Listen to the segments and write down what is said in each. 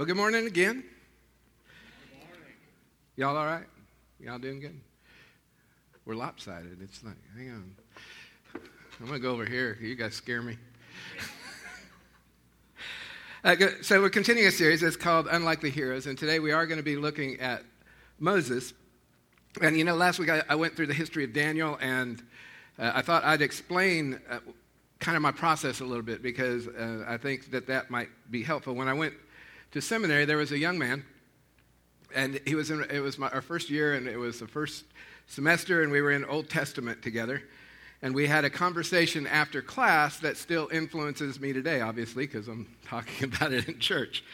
Well, good morning again. Good morning. Y'all all right? Y'all doing good? We're lopsided. It's like, hang on. I'm going to go over here. You guys scare me. uh, so, we're continuing a series that's called Unlikely Heroes, and today we are going to be looking at Moses. And you know, last week I, I went through the history of Daniel, and uh, I thought I'd explain uh, kind of my process a little bit because uh, I think that that might be helpful. When I went to seminary, there was a young man, and he was in, it was my, our first year, and it was the first semester, and we were in Old Testament together. And we had a conversation after class that still influences me today, obviously, because I'm talking about it in church.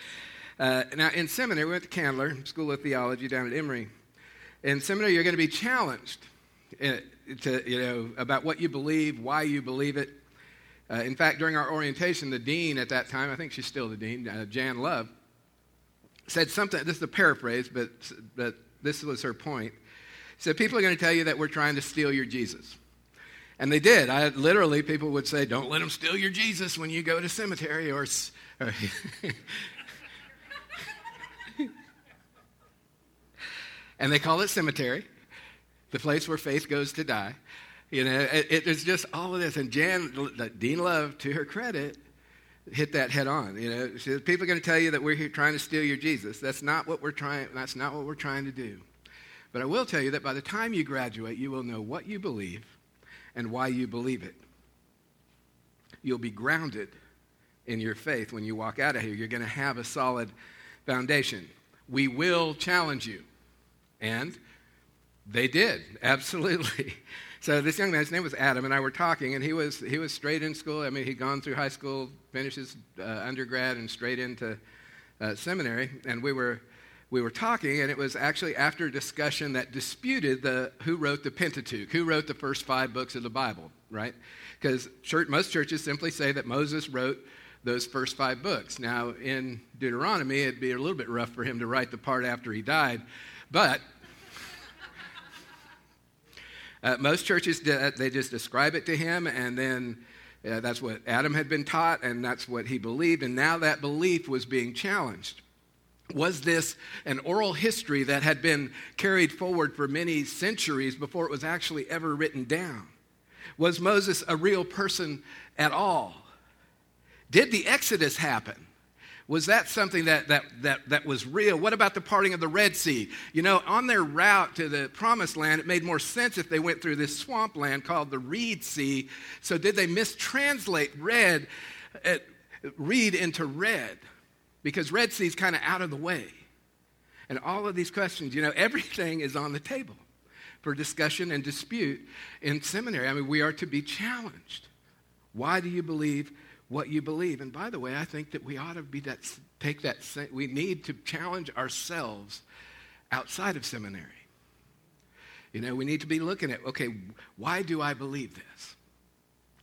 Uh, now, in seminary, we went to Candler, School of Theology down at Emory. In seminary, you're going to be challenged uh, to, you know, about what you believe, why you believe it. Uh, in fact, during our orientation, the dean at that time, I think she's still the dean, uh, Jan Love, said something, this is a paraphrase, but, but this was her point. Said, People are going to tell you that we're trying to steal your Jesus. And they did. I literally, people would say, Don't let them steal your Jesus when you go to cemetery or. or and they call it cemetery, the place where faith goes to die. You know, it, it's just all of this. And Jan, Dean Love, to her credit, hit that head on. You know, people are going to tell you that we're here trying to steal your Jesus. That's not what we're trying. That's not what we're trying to do. But I will tell you that by the time you graduate, you will know what you believe and why you believe it. You'll be grounded in your faith when you walk out of here. You're going to have a solid foundation. We will challenge you. And they did, absolutely. So this young man, his name was Adam, and I were talking, and he was he was straight in school. I mean, he'd gone through high school, finished his uh, undergrad, and straight into uh, seminary. And we were we were talking, and it was actually after a discussion that disputed the who wrote the Pentateuch, who wrote the first five books of the Bible, right? Because most churches simply say that Moses wrote those first five books. Now, in Deuteronomy, it'd be a little bit rough for him to write the part after he died, but uh, most churches, they just describe it to him, and then uh, that's what Adam had been taught, and that's what he believed, and now that belief was being challenged. Was this an oral history that had been carried forward for many centuries before it was actually ever written down? Was Moses a real person at all? Did the Exodus happen? Was that something that, that, that, that was real? What about the parting of the Red Sea? You know, on their route to the promised land, it made more sense if they went through this swamp land called the Reed Sea. So, did they mistranslate red, uh, reed into red? Because Red Sea is kind of out of the way. And all of these questions, you know, everything is on the table for discussion and dispute in seminary. I mean, we are to be challenged. Why do you believe what you believe. And by the way, I think that we ought to be that, take that, we need to challenge ourselves outside of seminary. You know, we need to be looking at, okay, why do I believe this?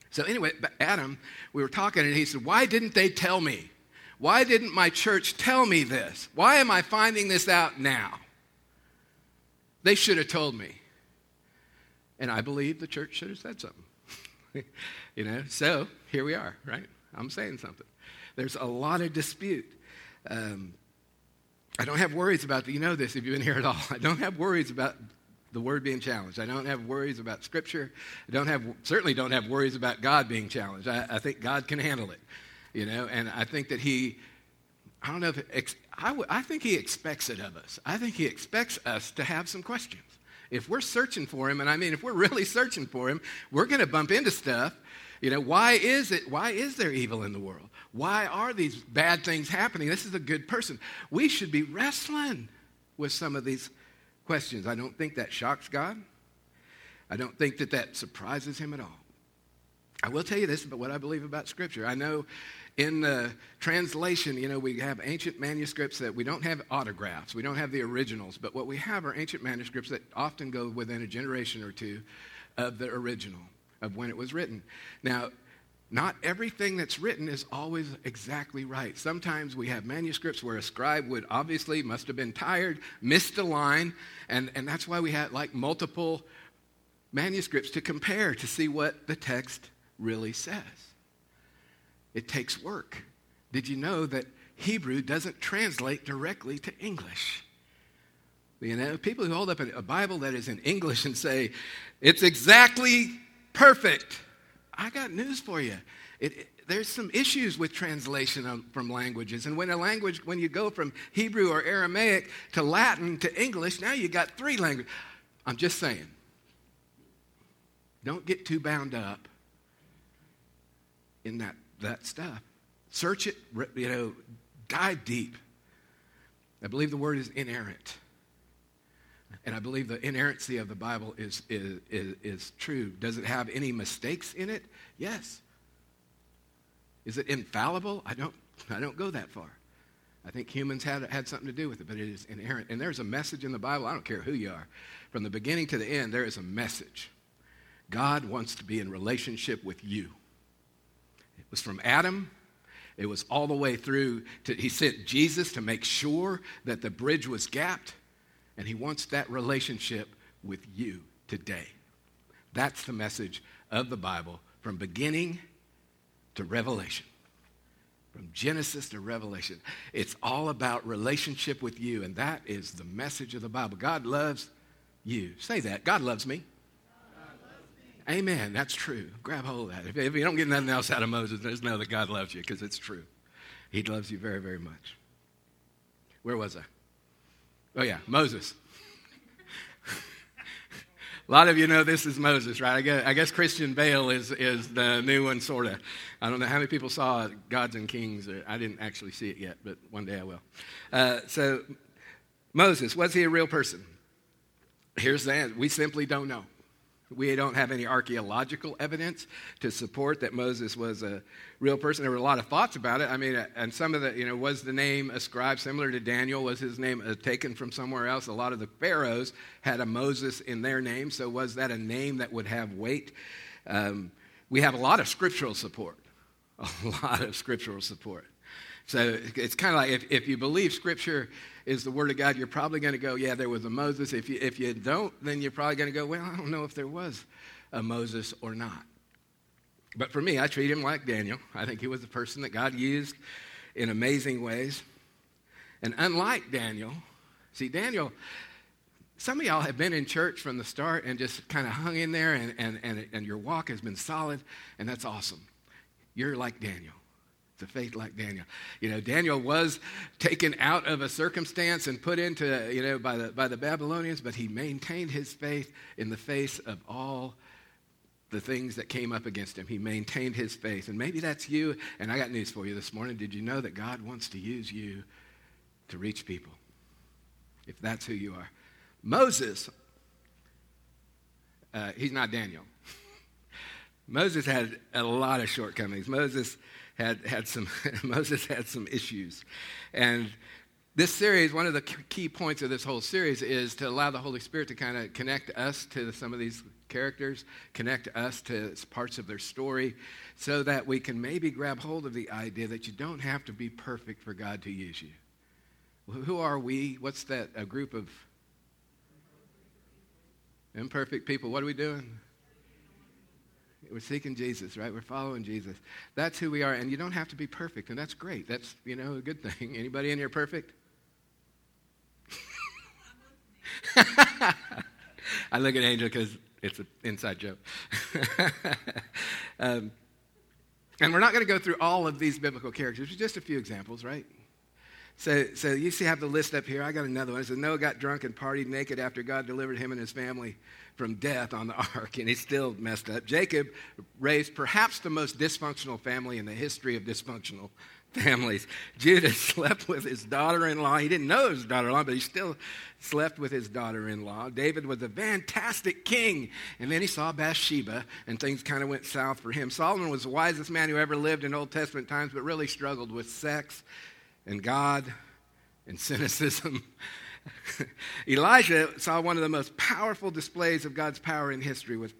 So, anyway, Adam, we were talking, and he said, Why didn't they tell me? Why didn't my church tell me this? Why am I finding this out now? They should have told me. And I believe the church should have said something. you know, so here we are, right? I'm saying something. There's a lot of dispute. Um, I don't have worries about, you know this if you've been here at all. I don't have worries about the word being challenged. I don't have worries about scripture. I don't have, certainly don't have worries about God being challenged. I, I think God can handle it, you know, and I think that He, I don't know if, it, I, w- I think He expects it of us. I think He expects us to have some questions. If we're searching for Him, and I mean, if we're really searching for Him, we're going to bump into stuff you know, why is it? Why is there evil in the world? Why are these bad things happening? This is a good person. We should be wrestling with some of these questions. I don't think that shocks God. I don't think that that surprises him at all. I will tell you this about what I believe about Scripture. I know in the translation, you know, we have ancient manuscripts that we don't have autographs, we don't have the originals, but what we have are ancient manuscripts that often go within a generation or two of the original of when it was written. Now, not everything that's written is always exactly right. Sometimes we have manuscripts where a scribe would obviously must have been tired, missed a line, and, and that's why we had like multiple manuscripts to compare to see what the text really says. It takes work. Did you know that Hebrew doesn't translate directly to English. You know, people who hold up a Bible that is in English and say, it's exactly perfect. I got news for you. It, it, there's some issues with translation of, from languages. And when a language, when you go from Hebrew or Aramaic to Latin to English, now you got three languages. I'm just saying. Don't get too bound up in that, that stuff. Search it, you know, dive deep. I believe the word is inerrant. And I believe the inerrancy of the Bible is, is, is, is, true. Does it have any mistakes in it? Yes. Is it infallible? I don't, I don't go that far. I think humans had, had something to do with it, but it is inerrant. And there's a message in the Bible, I don't care who you are. From the beginning to the end, there is a message. God wants to be in relationship with you. Was from Adam it was all the way through to, he sent Jesus to make sure that the bridge was gapped. And he wants that relationship with you today. That's the message of the Bible from beginning to Revelation. From Genesis to Revelation. It's all about relationship with you, and that is the message of the Bible. God loves you. Say that. God loves me. Amen. That's true. Grab hold of that. If, if you don't get nothing else out of Moses, just know that God loves you because it's true. He loves you very, very much. Where was I? Oh, yeah, Moses. A lot of you know this is Moses, right? I guess, I guess Christian Bale is, is the new one, sort of. I don't know how many people saw Gods and Kings. I didn't actually see it yet, but one day I will. Uh, so, Moses, was he a real person? Here's the answer we simply don't know. We don't have any archaeological evidence to support that Moses was a real person. There were a lot of thoughts about it. I mean, and some of the, you know, was the name ascribed similar to Daniel? Was his name uh, taken from somewhere else? A lot of the pharaohs had a Moses in their name, so was that a name that would have weight? Um, we have a lot of scriptural support, a lot of scriptural support. So it's kind of like if, if you believe Scripture is the Word of God, you're probably going to go, yeah, there was a Moses. If you, if you don't, then you're probably going to go, well, I don't know if there was a Moses or not. But for me, I treat him like Daniel. I think he was a person that God used in amazing ways. And unlike Daniel, see, Daniel, some of y'all have been in church from the start and just kind of hung in there, and, and, and, and your walk has been solid, and that's awesome. You're like Daniel to faith like Daniel. You know, Daniel was taken out of a circumstance and put into, you know, by the, by the Babylonians, but he maintained his faith in the face of all the things that came up against him. He maintained his faith. And maybe that's you. And I got news for you this morning. Did you know that God wants to use you to reach people? If that's who you are. Moses, uh, he's not Daniel. Moses had a lot of shortcomings. Moses had, had some, Moses had some issues. And this series, one of the key points of this whole series is to allow the Holy Spirit to kind of connect us to some of these characters, connect us to parts of their story, so that we can maybe grab hold of the idea that you don't have to be perfect for God to use you. Who are we? What's that? A group of imperfect people. What are we doing? We're seeking Jesus, right? We're following Jesus. That's who we are. And you don't have to be perfect, and that's great. That's, you know, a good thing. Anybody in here perfect? I look at Angel because it's an inside joke. um, and we're not going to go through all of these biblical characters, just a few examples, right? So, so you see, I have the list up here. I got another one. It says Noah got drunk and partied naked after God delivered him and his family from death on the ark, and he's still messed up. Jacob raised perhaps the most dysfunctional family in the history of dysfunctional families. Judah slept with his daughter in law. He didn't know his daughter in law, but he still slept with his daughter in law. David was a fantastic king. And then he saw Bathsheba, and things kind of went south for him. Solomon was the wisest man who ever lived in Old Testament times, but really struggled with sex and God and cynicism. Elijah saw one of the most powerful displays of God's power in history with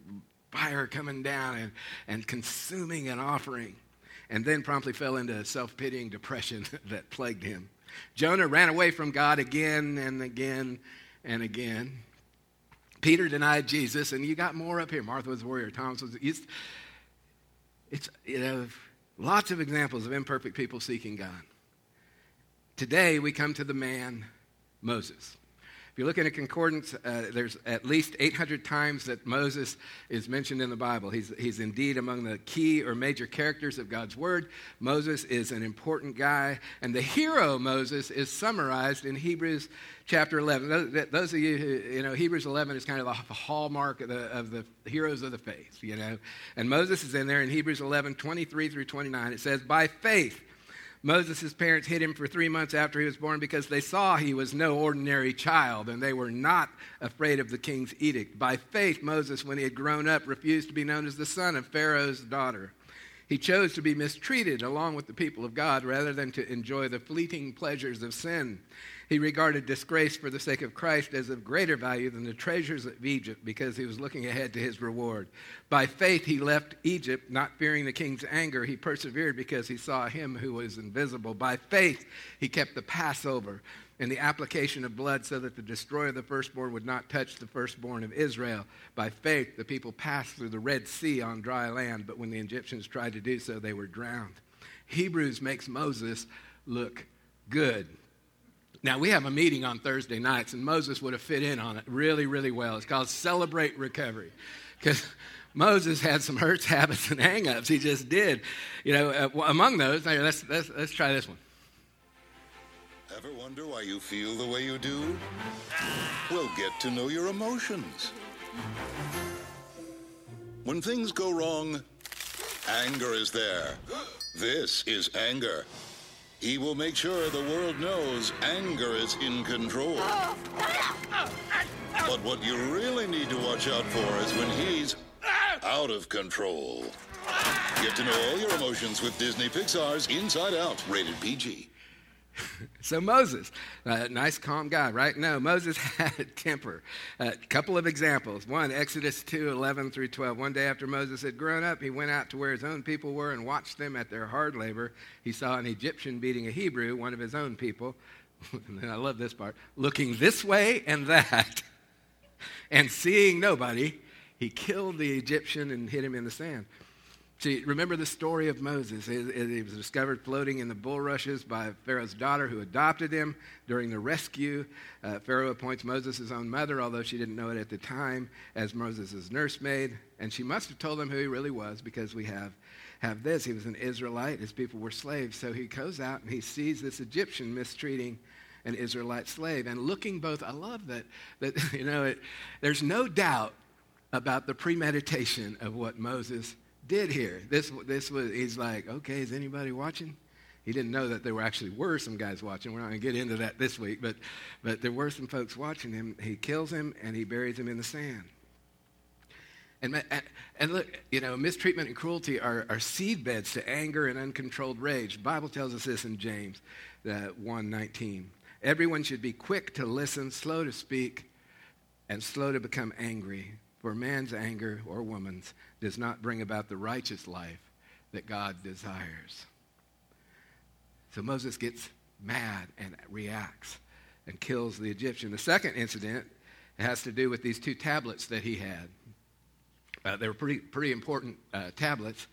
fire coming down and, and consuming an offering, and then promptly fell into self pitying depression that plagued him. Jonah ran away from God again and again and again. Peter denied Jesus, and you got more up here. Martha was a warrior. Thomas was. It's, it's you know, lots of examples of imperfect people seeking God. Today, we come to the man, Moses. If you look in a concordance, uh, there's at least 800 times that Moses is mentioned in the Bible. He's, he's indeed among the key or major characters of God's Word. Moses is an important guy, and the hero Moses is summarized in Hebrews chapter 11. Those, of you who, you know, Hebrews 11 is kind of the hallmark of the, of the heroes of the faith, you know. And Moses is in there in Hebrews 11, 23 through 29. It says, By faith, Moses' parents hid him for three months after he was born because they saw he was no ordinary child and they were not afraid of the king's edict. By faith, Moses, when he had grown up, refused to be known as the son of Pharaoh's daughter. He chose to be mistreated along with the people of God rather than to enjoy the fleeting pleasures of sin. He regarded disgrace for the sake of Christ as of greater value than the treasures of Egypt because he was looking ahead to his reward. By faith, he left Egypt, not fearing the king's anger. He persevered because he saw him who was invisible. By faith, he kept the Passover and the application of blood so that the destroyer of the firstborn would not touch the firstborn of Israel. By faith, the people passed through the Red Sea on dry land, but when the Egyptians tried to do so, they were drowned. Hebrews makes Moses look good. Now, we have a meeting on Thursday nights, and Moses would have fit in on it really, really well. It's called Celebrate Recovery. Because Moses had some hurts, habits, and hangups. He just did. You know, uh, among those, let's, let's, let's try this one. Ever wonder why you feel the way you do? Well, get to know your emotions. When things go wrong, anger is there. This is anger. He will make sure the world knows anger is in control. But what you really need to watch out for is when he's out of control. Get to know all your emotions with Disney Pixar's Inside Out, rated PG. so Moses, a nice calm guy, right? No, Moses had a temper. A couple of examples. One, Exodus 2, 11 through 12. One day after Moses had grown up, he went out to where his own people were and watched them at their hard labor. He saw an Egyptian beating a Hebrew, one of his own people. and I love this part. Looking this way and that, and seeing nobody, he killed the Egyptian and hid him in the sand. See, remember the story of Moses. He, was discovered floating in the bulrushes by Pharaoh's daughter who adopted him during the rescue. Uh, Pharaoh appoints Moses' own mother, although she didn't know it at the time, as Moses' nursemaid. And she must have told him who he really was because we have, have this. He was an Israelite. His people were slaves. So he goes out and he sees this Egyptian mistreating an Israelite slave and looking both. I love that, that you know, it, there's no doubt about the premeditation of what Moses did here. This, this was, he's like, okay, is anybody watching? He didn't know that there were actually were some guys watching. We're not going to get into that this week, but, but there were some folks watching him. He kills him and he buries him in the sand. And, and look, you know, mistreatment and cruelty are, are seedbeds to anger and uncontrolled rage. The Bible tells us this in James uh, 1.19. Everyone should be quick to listen, slow to speak, and slow to become angry. For man's anger, or woman's, does not bring about the righteous life that God desires. So Moses gets mad and reacts and kills the Egyptian. The second incident has to do with these two tablets that he had. Uh, they were pretty, pretty important uh, tablets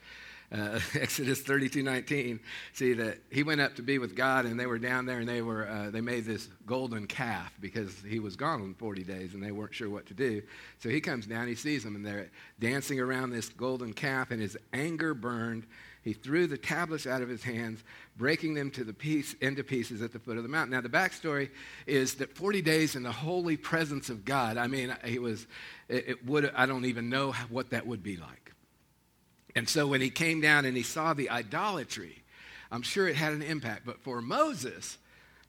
uh, Exodus 32 19, see that he went up to be with God and they were down there and they, were, uh, they made this golden calf because he was gone in 40 days and they weren't sure what to do. So he comes down, he sees them and they're dancing around this golden calf and his anger burned. He threw the tablets out of his hands, breaking them to the piece, into pieces at the foot of the mountain. Now, the backstory is that 40 days in the holy presence of God, I mean, he was, it, it would, I don't even know what that would be like. And so when he came down and he saw the idolatry, I'm sure it had an impact. But for Moses,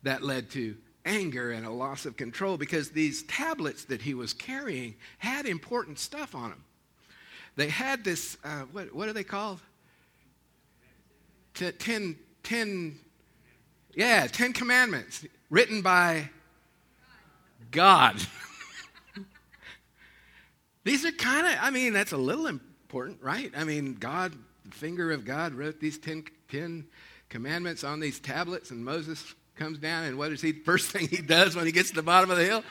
that led to anger and a loss of control because these tablets that he was carrying had important stuff on them. They had this, uh, what, what are they called? Ten, ten, yeah, Ten Commandments written by God. These are kind of, I mean, that's a little important, right? I mean, God, the finger of God wrote these ten, ten commandments on these tablets, and Moses comes down, and what is he? First thing he does when he gets to the bottom of the hill?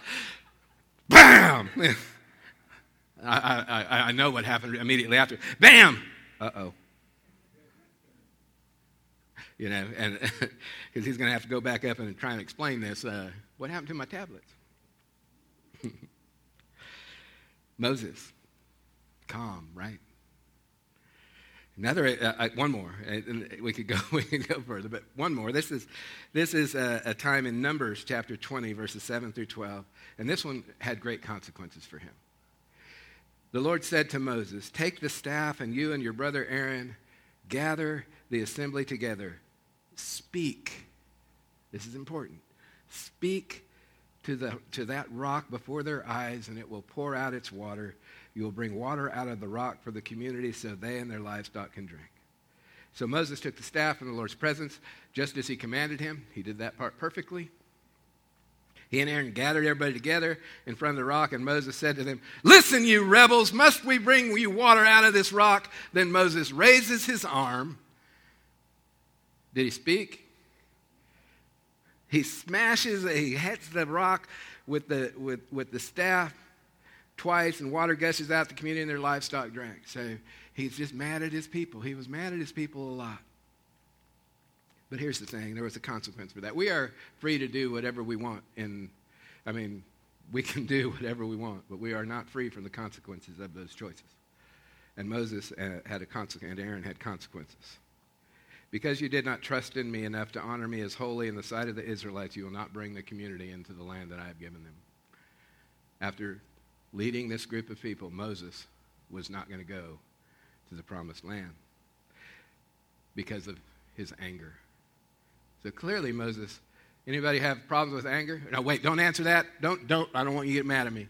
Bam! I, I, I know what happened immediately after. Bam! Uh oh. you know, and because he's going to have to go back up and try and explain this. Uh, what happened to my tablets? Moses, calm, right? Another, uh, uh, one more. Uh, we could go. We could go further, but one more. This is, this is a, a time in Numbers chapter 20, verses 7 through 12, and this one had great consequences for him. The Lord said to Moses, "Take the staff, and you and your brother Aaron gather the assembly together. Speak. This is important. Speak to, the, to that rock before their eyes, and it will pour out its water. You will bring water out of the rock for the community so they and their livestock can drink. So Moses took the staff in the Lord's presence, just as he commanded him. He did that part perfectly. He and Aaron gathered everybody together in front of the rock, and Moses said to them, Listen, you rebels, must we bring you water out of this rock? Then Moses raises his arm. Did he speak? He smashes, he hits the rock with the, with, with the staff twice, and water gushes out. The community and their livestock drank. So he's just mad at his people. He was mad at his people a lot. But here's the thing there was a consequence for that. We are free to do whatever we want. And I mean, we can do whatever we want, but we are not free from the consequences of those choices. And Moses uh, had a consequence, and Aaron had consequences. Because you did not trust in me enough to honor me as holy in the sight of the Israelites, you will not bring the community into the land that I have given them. After leading this group of people, Moses was not going to go to the promised land because of his anger. So clearly, Moses, anybody have problems with anger? No, wait, don't answer that. Don't, don't, I don't want you to get mad at me.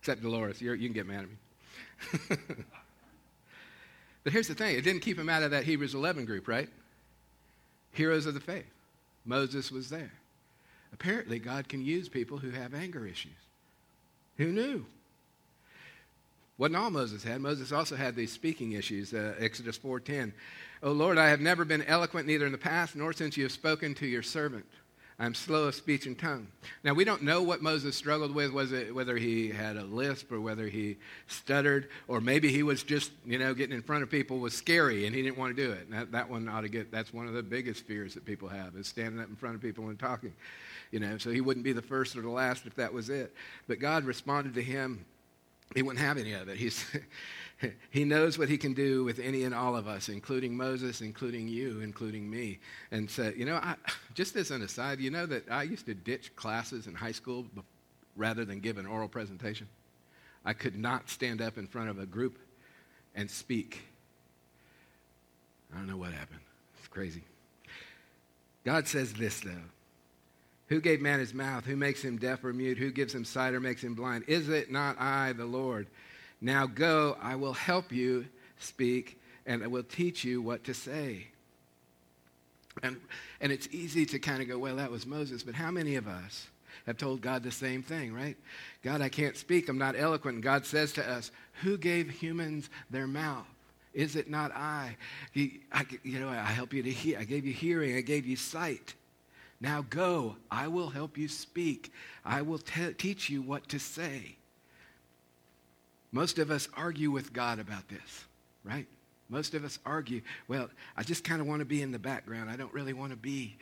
Except Dolores, you can get mad at me. But here's the thing it didn't keep him out of that Hebrews 11 group, right? Heroes of the faith. Moses was there. Apparently, God can use people who have anger issues. Who knew? Wasn't all Moses had. Moses also had these speaking issues. Uh, Exodus 4.10. Oh Lord, I have never been eloquent neither in the past nor since you have spoken to your servant. I'm slow of speech and tongue. Now, we don't know what Moses struggled with, was it whether he had a lisp or whether he stuttered, or maybe he was just, you know, getting in front of people was scary and he didn't want to do it. That, that one ought to get, that's one of the biggest fears that people have, is standing up in front of people and talking, you know, so he wouldn't be the first or the last if that was it. But God responded to him. He wouldn't have any of it. He's, he knows what he can do with any and all of us, including Moses, including you, including me. And so, you know, I, just as an aside, you know that I used to ditch classes in high school rather than give an oral presentation. I could not stand up in front of a group and speak. I don't know what happened. It's crazy. God says this, though. Who gave man his mouth? Who makes him deaf or mute? Who gives him sight or makes him blind? Is it not I, the Lord? Now go, I will help you speak, and I will teach you what to say. And, and it's easy to kind of go, well, that was Moses, but how many of us have told God the same thing, right? God, I can't speak, I'm not eloquent. And God says to us, Who gave humans their mouth? Is it not I? He, I you know, I help you to hear. I gave you hearing, I gave you sight. Now go, I will help you speak. I will te- teach you what to say. Most of us argue with God about this, right? Most of us argue, well, I just kind of want to be in the background. I don't really want to be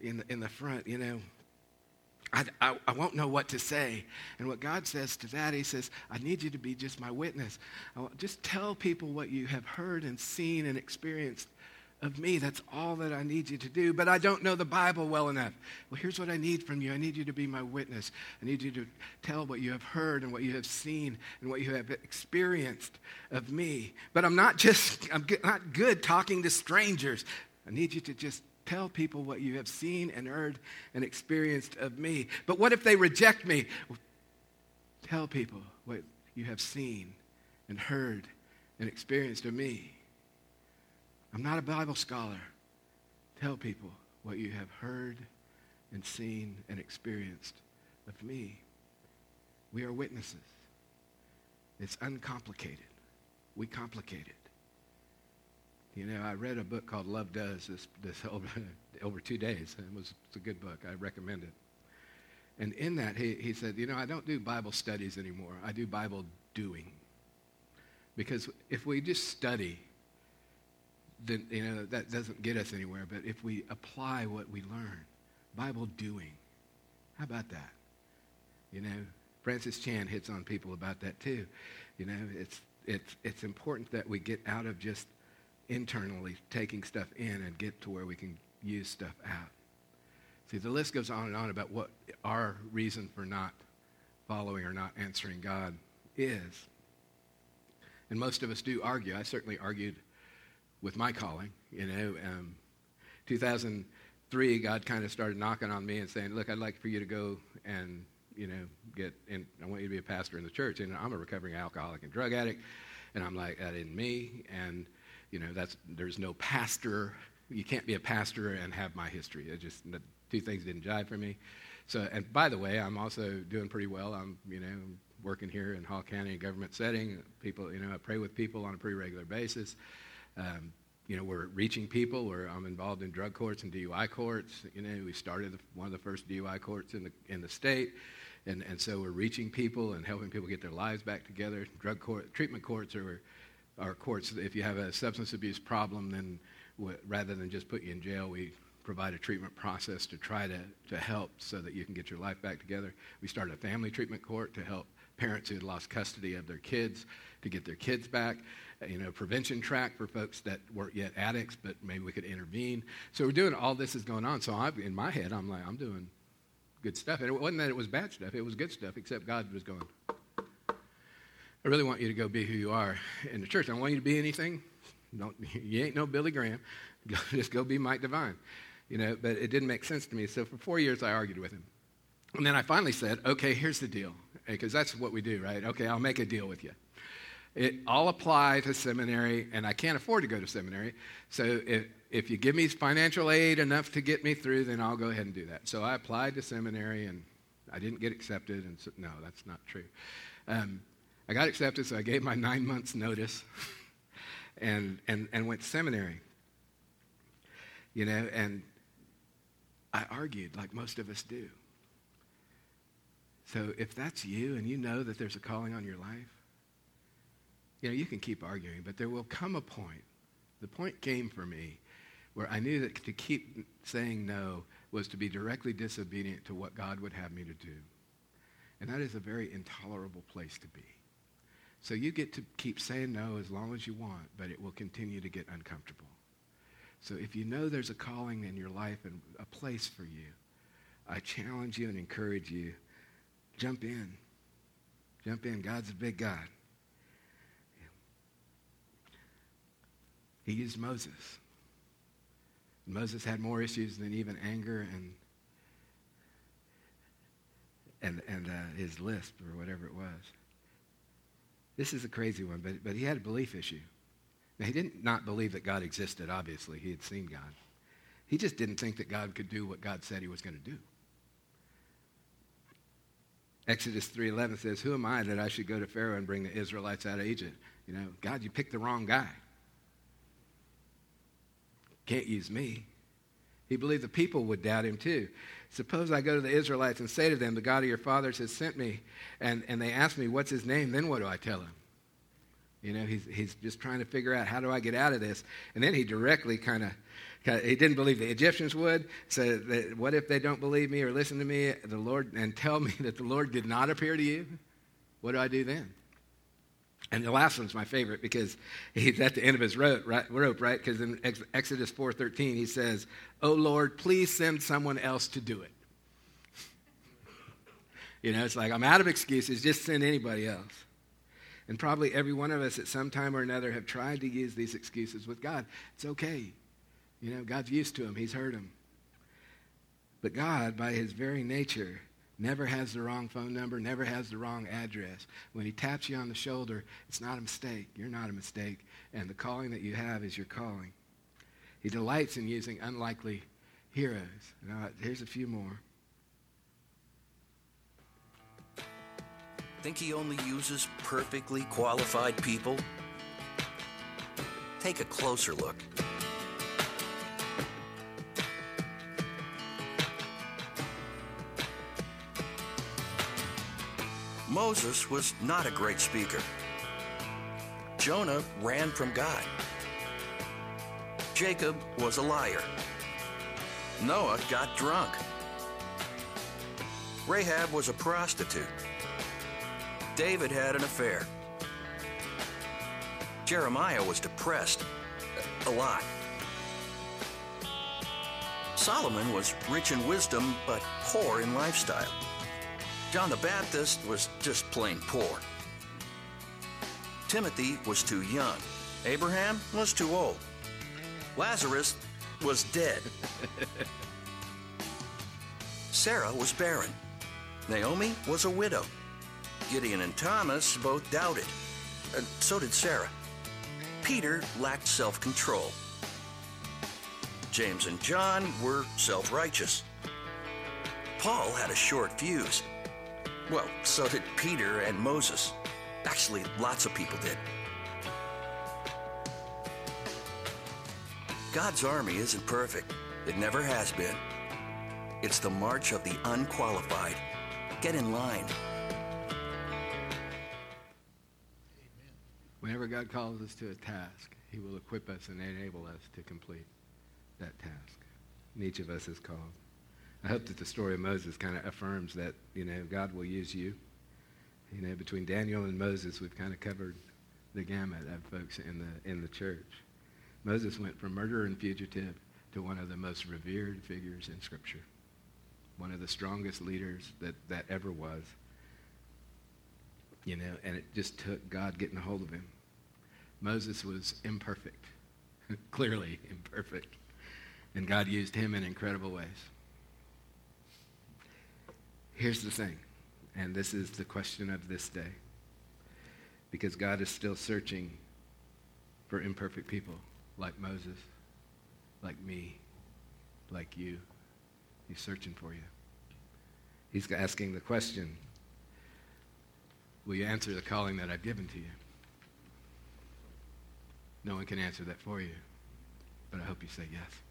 in the, in the front, you know. I, I, I, won't know what to say. And what God says to that, He says, I need you to be just my witness. just tell people what you have heard and seen and experienced of me. That's all that I need you to do. But I don't know the Bible well enough. Well, here's what I need from you I need you to be my witness. I need you to tell what you have heard and what you have seen and what you have experienced of me. But I'm not just, I'm not good talking to strangers. I need you to just tell people what you have seen and heard and experienced of me. But what if they reject me? Tell people what you have seen and heard and experienced of me. I'm not a Bible scholar. Tell people what you have heard and seen and experienced of me. We are witnesses. It's uncomplicated. We complicate it. You know, I read a book called Love Does this, this over, over two days. It was it's a good book. I recommend it. And in that, he, he said, you know, I don't do Bible studies anymore. I do Bible doing. Because if we just study then, you know, that doesn't get us anywhere. But if we apply what we learn, Bible doing, how about that? You know, Francis Chan hits on people about that too. You know, it's, it's, it's important that we get out of just internally taking stuff in and get to where we can use stuff out. See, the list goes on and on about what our reason for not following or not answering God is. And most of us do argue. I certainly argued with my calling. You know, um, 2003, God kind of started knocking on me and saying, "Look, I'd like for you to go and you know get and I want you to be a pastor in the church." And I'm a recovering alcoholic and drug addict, and I'm like, "That isn't me." And you know, that's there's no pastor. You can't be a pastor and have my history. It just the two things didn't jive for me. So, and by the way, I'm also doing pretty well. I'm, you know, working here in Hall County, government setting. People, you know, I pray with people on a pretty regular basis. Um, you know, we're reaching people. Where I'm involved in drug courts and DUI courts. You know, we started one of the first DUI courts in the in the state, and and so we're reaching people and helping people get their lives back together. Drug court treatment courts are are courts. If you have a substance abuse problem, then w- rather than just put you in jail, we provide a treatment process to try to, to help so that you can get your life back together. We started a family treatment court to help parents who had lost custody of their kids to get their kids back. You know, prevention track for folks that weren't yet addicts, but maybe we could intervene. So we're doing all this is going on. So I, in my head, I'm like, I'm doing good stuff. And it wasn't that it was bad stuff; it was good stuff. Except God was going. I really want you to go be who you are in the church. I don't want you to be anything. Don't, you ain't no Billy Graham. Just go be Mike Devine. You know, but it didn't make sense to me. So for four years, I argued with him. And then I finally said, okay, here's the deal because that's what we do, right? Okay, I'll make a deal with you. It, I'll apply to seminary, and I can't afford to go to seminary. So if, if you give me financial aid enough to get me through, then I'll go ahead and do that. So I applied to seminary, and I didn't get accepted. And so, no, that's not true. Um, I got accepted, so I gave my nine months notice and, and, and went to seminary. You know, and I argued like most of us do. So if that's you and you know that there's a calling on your life, you know, you can keep arguing, but there will come a point. The point came for me where I knew that to keep saying no was to be directly disobedient to what God would have me to do. And that is a very intolerable place to be. So you get to keep saying no as long as you want, but it will continue to get uncomfortable. So if you know there's a calling in your life and a place for you, I challenge you and encourage you Jump in. Jump in. God's a big God. He used Moses. Moses had more issues than even anger and and and uh, his lisp or whatever it was. This is a crazy one, but but he had a belief issue. He didn't not believe that God existed. Obviously, he had seen God. He just didn't think that God could do what God said He was going to do. Exodus 3:11 says, "Who am I that I should go to Pharaoh and bring the Israelites out of Egypt?" You know, God, you picked the wrong guy. Can't use me. He believed the people would doubt him too. Suppose I go to the Israelites and say to them, The God of your fathers has sent me, and, and they ask me, What's his name? Then what do I tell him? You know, he's, he's just trying to figure out, How do I get out of this? And then he directly kind of he didn't believe the Egyptians would. So, that, what if they don't believe me or listen to me, the Lord, and tell me that the Lord did not appear to you? What do I do then? And the last one's my favorite because he's at the end of his rope, right? Rope, right? Because in Exodus 4:13 he says, "Oh Lord, please send someone else to do it." you know, it's like I'm out of excuses. Just send anybody else. And probably every one of us at some time or another have tried to use these excuses with God. It's okay. You know, God's used to them, he's heard them. But God, by his very nature, never has the wrong phone number, never has the wrong address. When he taps you on the shoulder, it's not a mistake. You're not a mistake. And the calling that you have is your calling. He delights in using unlikely heroes. Now, here's a few more. Think he only uses perfectly qualified people? Take a closer look. Moses was not a great speaker. Jonah ran from God. Jacob was a liar. Noah got drunk. Rahab was a prostitute. David had an affair. Jeremiah was depressed. A lot. Solomon was rich in wisdom, but poor in lifestyle. John the Baptist was just plain poor. Timothy was too young. Abraham was too old. Lazarus was dead. Sarah was barren. Naomi was a widow. Gideon and Thomas both doubted. And so did Sarah. Peter lacked self control. James and John were self righteous. Paul had a short fuse. Well, so did Peter and Moses. Actually, lots of people did. God's army isn't perfect. It never has been. It's the march of the unqualified. Get in line. God calls us to a task, he will equip us and enable us to complete that task. And each of us is called. I hope that the story of Moses kind of affirms that, you know, God will use you. You know, between Daniel and Moses, we've kind of covered the gamut of folks in the, in the church. Moses went from murderer and fugitive to one of the most revered figures in Scripture, one of the strongest leaders that, that ever was. You know, and it just took God getting a hold of him. Moses was imperfect, clearly imperfect, and God used him in incredible ways. Here's the thing, and this is the question of this day, because God is still searching for imperfect people like Moses, like me, like you. He's searching for you. He's asking the question Will you answer the calling that I've given to you? No one can answer that for you, but I hope you say yes.